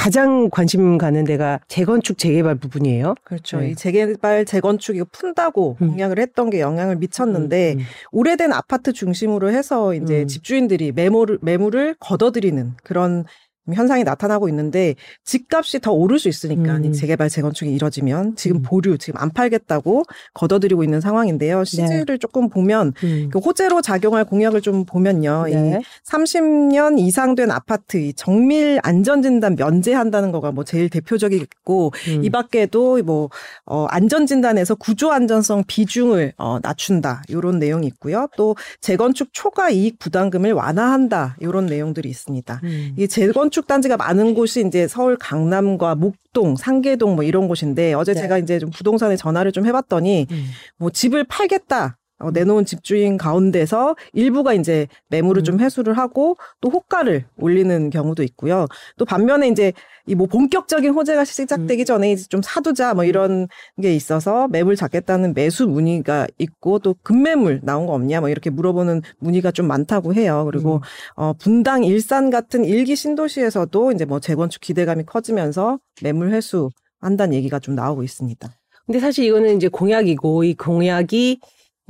가장 관심 가는 데가 재건축 재개발 부분이에요. 그렇죠. 네. 이 재개발 재건축 이거 푼다고 음. 공약을 했던 게 영향을 미쳤는데 음, 음. 오래된 아파트 중심으로 해서 이제 음. 집주인들이 매물을 매물을 걷어들이는 그런 현상이 나타나고 있는데 집값이 더 오를 수 있으니까 음. 재개발 재건축이 이뤄지면 지금 음. 보류 지금 안 팔겠다고 걷어들이고 있는 상황인데요. 시세를 네. 조금 보면 음. 그 호재로 작용할 공약을 좀 보면요. 네. 이 30년 이상 된 아파트 이 정밀 안전 진단 면제한다는 거가 뭐 제일 대표적이겠고 음. 이 밖에도 뭐 어, 안전 진단에서 구조 안전성 비중을 어, 낮춘다 이런 내용이 있고요. 또 재건축 초과 이익 부담금을 완화한다 이런 내용들이 있습니다. 음. 이 재건 축 신축 단지가 많은 곳이 이제 서울 강남과 목동, 상계동 뭐 이런 곳인데 어제 네. 제가 이제 좀 부동산에 전화를 좀 해봤더니 음. 뭐 집을 팔겠다. 어, 내놓은 집주인 가운데서 일부가 이제 매물을 음. 좀 회수를 하고 또 호가를 올리는 경우도 있고요. 또 반면에 이제 이 뭐 본격적인 호재가 시작되기 음. 전에 이제 좀 사두자 뭐 이런 게 있어서 매물 잡겠다는 매수 문의가 있고 또 급매물 나온 거 없냐 뭐 이렇게 물어보는 문의가 좀 많다고 해요. 그리고 음. 어 분당 일산 같은 일기 신도시에서도 이제 뭐 재건축 기대감이 커지면서 매물 회수 한다는 얘기가 좀 나오고 있습니다. 근데 사실 이거는 이제 공약이고 이 공약이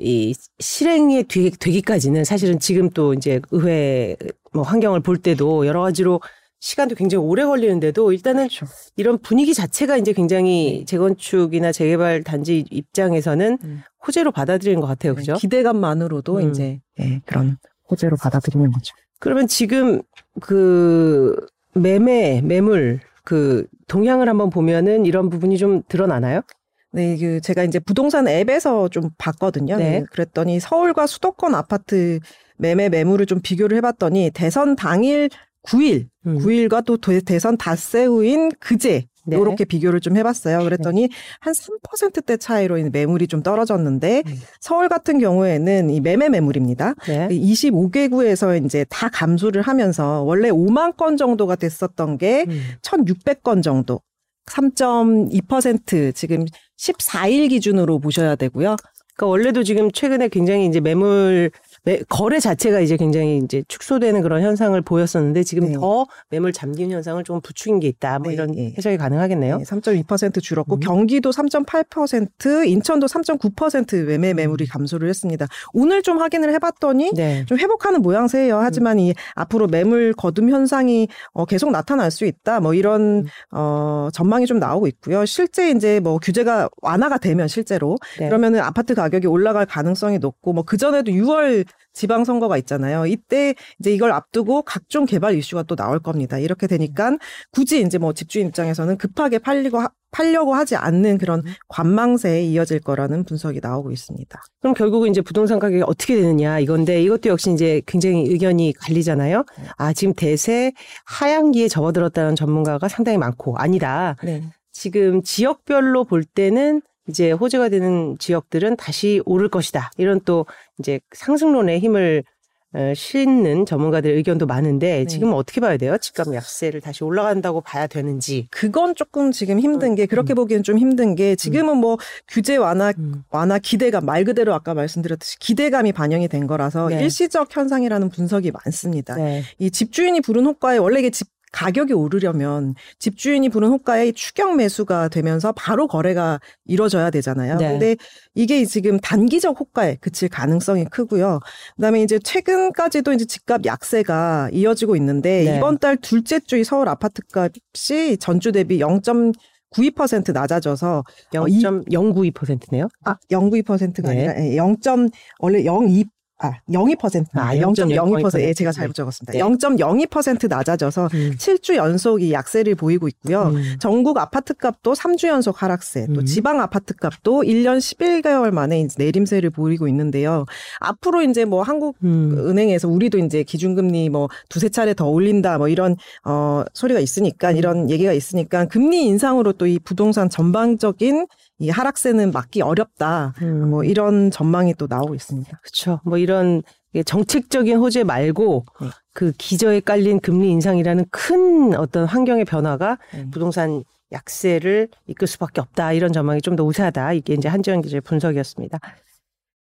이 실행이 되기까지는 사실은 지금 또 이제 의회 뭐 환경을 볼 때도 여러 가지로 시간도 굉장히 오래 걸리는데도 일단은 그렇죠. 이런 분위기 자체가 이제 굉장히 네. 재건축이나 재개발 단지 입장에서는 음. 호재로 받아들이는 것 같아요. 네, 그죠? 기대감만으로도 음. 이제 네, 그런 호재로 받아들이는 거죠. 그러면 지금 그 매매, 매물 그 동향을 한번 보면은 이런 부분이 좀 드러나나요? 네, 그 제가 이제 부동산 앱에서 좀 봤거든요. 네. 네. 그랬더니 서울과 수도권 아파트 매매 매물을 좀 비교를 해봤더니 대선 당일 9일, 음. 9일과 또 대선 닷새 후인 그제 네. 이렇게 비교를 좀 해봤어요. 그랬더니 네. 한 3%대 차이로 매물이 좀 떨어졌는데 음. 서울 같은 경우에는 이 매매 매물입니다. 네. 25개구에서 이제 다 감소를 하면서 원래 5만 건 정도가 됐었던 게 음. 1,600건 정도. 3.2% 지금 14일 기준으로 보셔야 되고요. 그러니까 원래도 지금 최근에 굉장히 이제 매물 거래 자체가 이제 굉장히 이제 축소되는 그런 현상을 보였었는데 지금 네. 더 매물 잠긴 현상을 조금 부추긴 게 있다. 뭐 네. 이런 네. 해석이 가능하겠네요. 네. 3.2% 줄었고 음. 경기도 3.8%, 인천도 3.9% 매매 매물이 음. 감소를 했습니다. 오늘 좀 확인을 해봤더니 네. 좀 회복하는 모양새예요. 하지만 음. 이 앞으로 매물 거둠 현상이 어, 계속 나타날 수 있다. 뭐 이런 음. 어, 전망이 좀 나오고 있고요. 실제 이제 뭐 규제가 완화가 되면 실제로 네. 그러면은 아파트 가격이 올라갈 가능성이 높고 뭐 그 전에도 6월 지방선거가 있잖아요. 이때 이제 이걸 앞두고 각종 개발 이슈가 또 나올 겁니다. 이렇게 되니까 굳이 이제 뭐 집주인 입장에서는 급하게 팔리고 하, 팔려고 하지 않는 그런 음. 관망세에 이어질 거라는 분석이 나오고 있습니다. 그럼 결국은 이제 부동산 가격이 어떻게 되느냐 이건데 이것도 역시 이제 굉장히 의견이 갈리잖아요. 네. 아, 지금 대세 하향기에 접어들었다는 전문가가 상당히 많고 아니다. 네. 지금 지역별로 볼 때는 이제 호재가 되는 지역들은 다시 오를 것이다. 이런 또 이제 상승론의 힘을 어, 싣는 전문가들 의견도 많은데 네. 지금 어떻게 봐야 돼요? 집값 약세를 다시 올라간다고 봐야 되는지. 그건 조금 지금 힘든 게 그렇게 음. 보기엔 좀 힘든 게 지금은 뭐 규제 완화 음. 완화 기대감 말 그대로 아까 말씀드렸듯이 기대감이 반영이 된 거라서 네. 일시적 현상이라는 분석이 많습니다. 네. 이 집주인이 부른 호가에 원래 이게 집 가격이 오르려면 집주인이 부른 호가의 추격 매수가 되면서 바로 거래가 이루어져야 되잖아요. 네. 근데 이게 지금 단기적 호가에 그칠 가능성이 크고요. 그다음에 이제 최근까지도 이제 집값 약세가 이어지고 있는데 네. 이번 달 둘째 주의 서울 아파트 값이 전주 대비 0.92% 낮아져서 0.092%네요? 아, 0.92%가 네. 아니라 0. 예, 원래 0.2 아, 02%. 아, 0.02%. 예, 제가 잘못 적었습니다. 네. 0.02% 낮아져서 음. 7주 연속 이 약세를 보이고 있고요. 음. 전국 아파트 값도 3주 연속 하락세, 또 음. 지방 아파트 값도 1년 11개월 만에 이제 내림세를 보이고 있는데요. 앞으로 이제 뭐 한국 은행에서 음. 우리도 이제 기준금리 뭐 두세 차례 더 올린다 뭐 이런 어 소리가 있으니까 음. 이런 얘기가 있으니까 금리 인상으로 또 이 부동산 전방적인 이 하락세는 막기 어렵다. 음. 뭐 이런 전망이 또 나오고 있습니다. 그렇죠. 뭐 이런 정책적인 호재 말고 네. 그 기저에 깔린 금리 인상이라는 큰 어떤 환경의 변화가 네. 부동산 약세를 이끌 수밖에 없다. 이런 전망이 좀 더 우세하다. 이게 이제 한지원 기자의 분석이었습니다.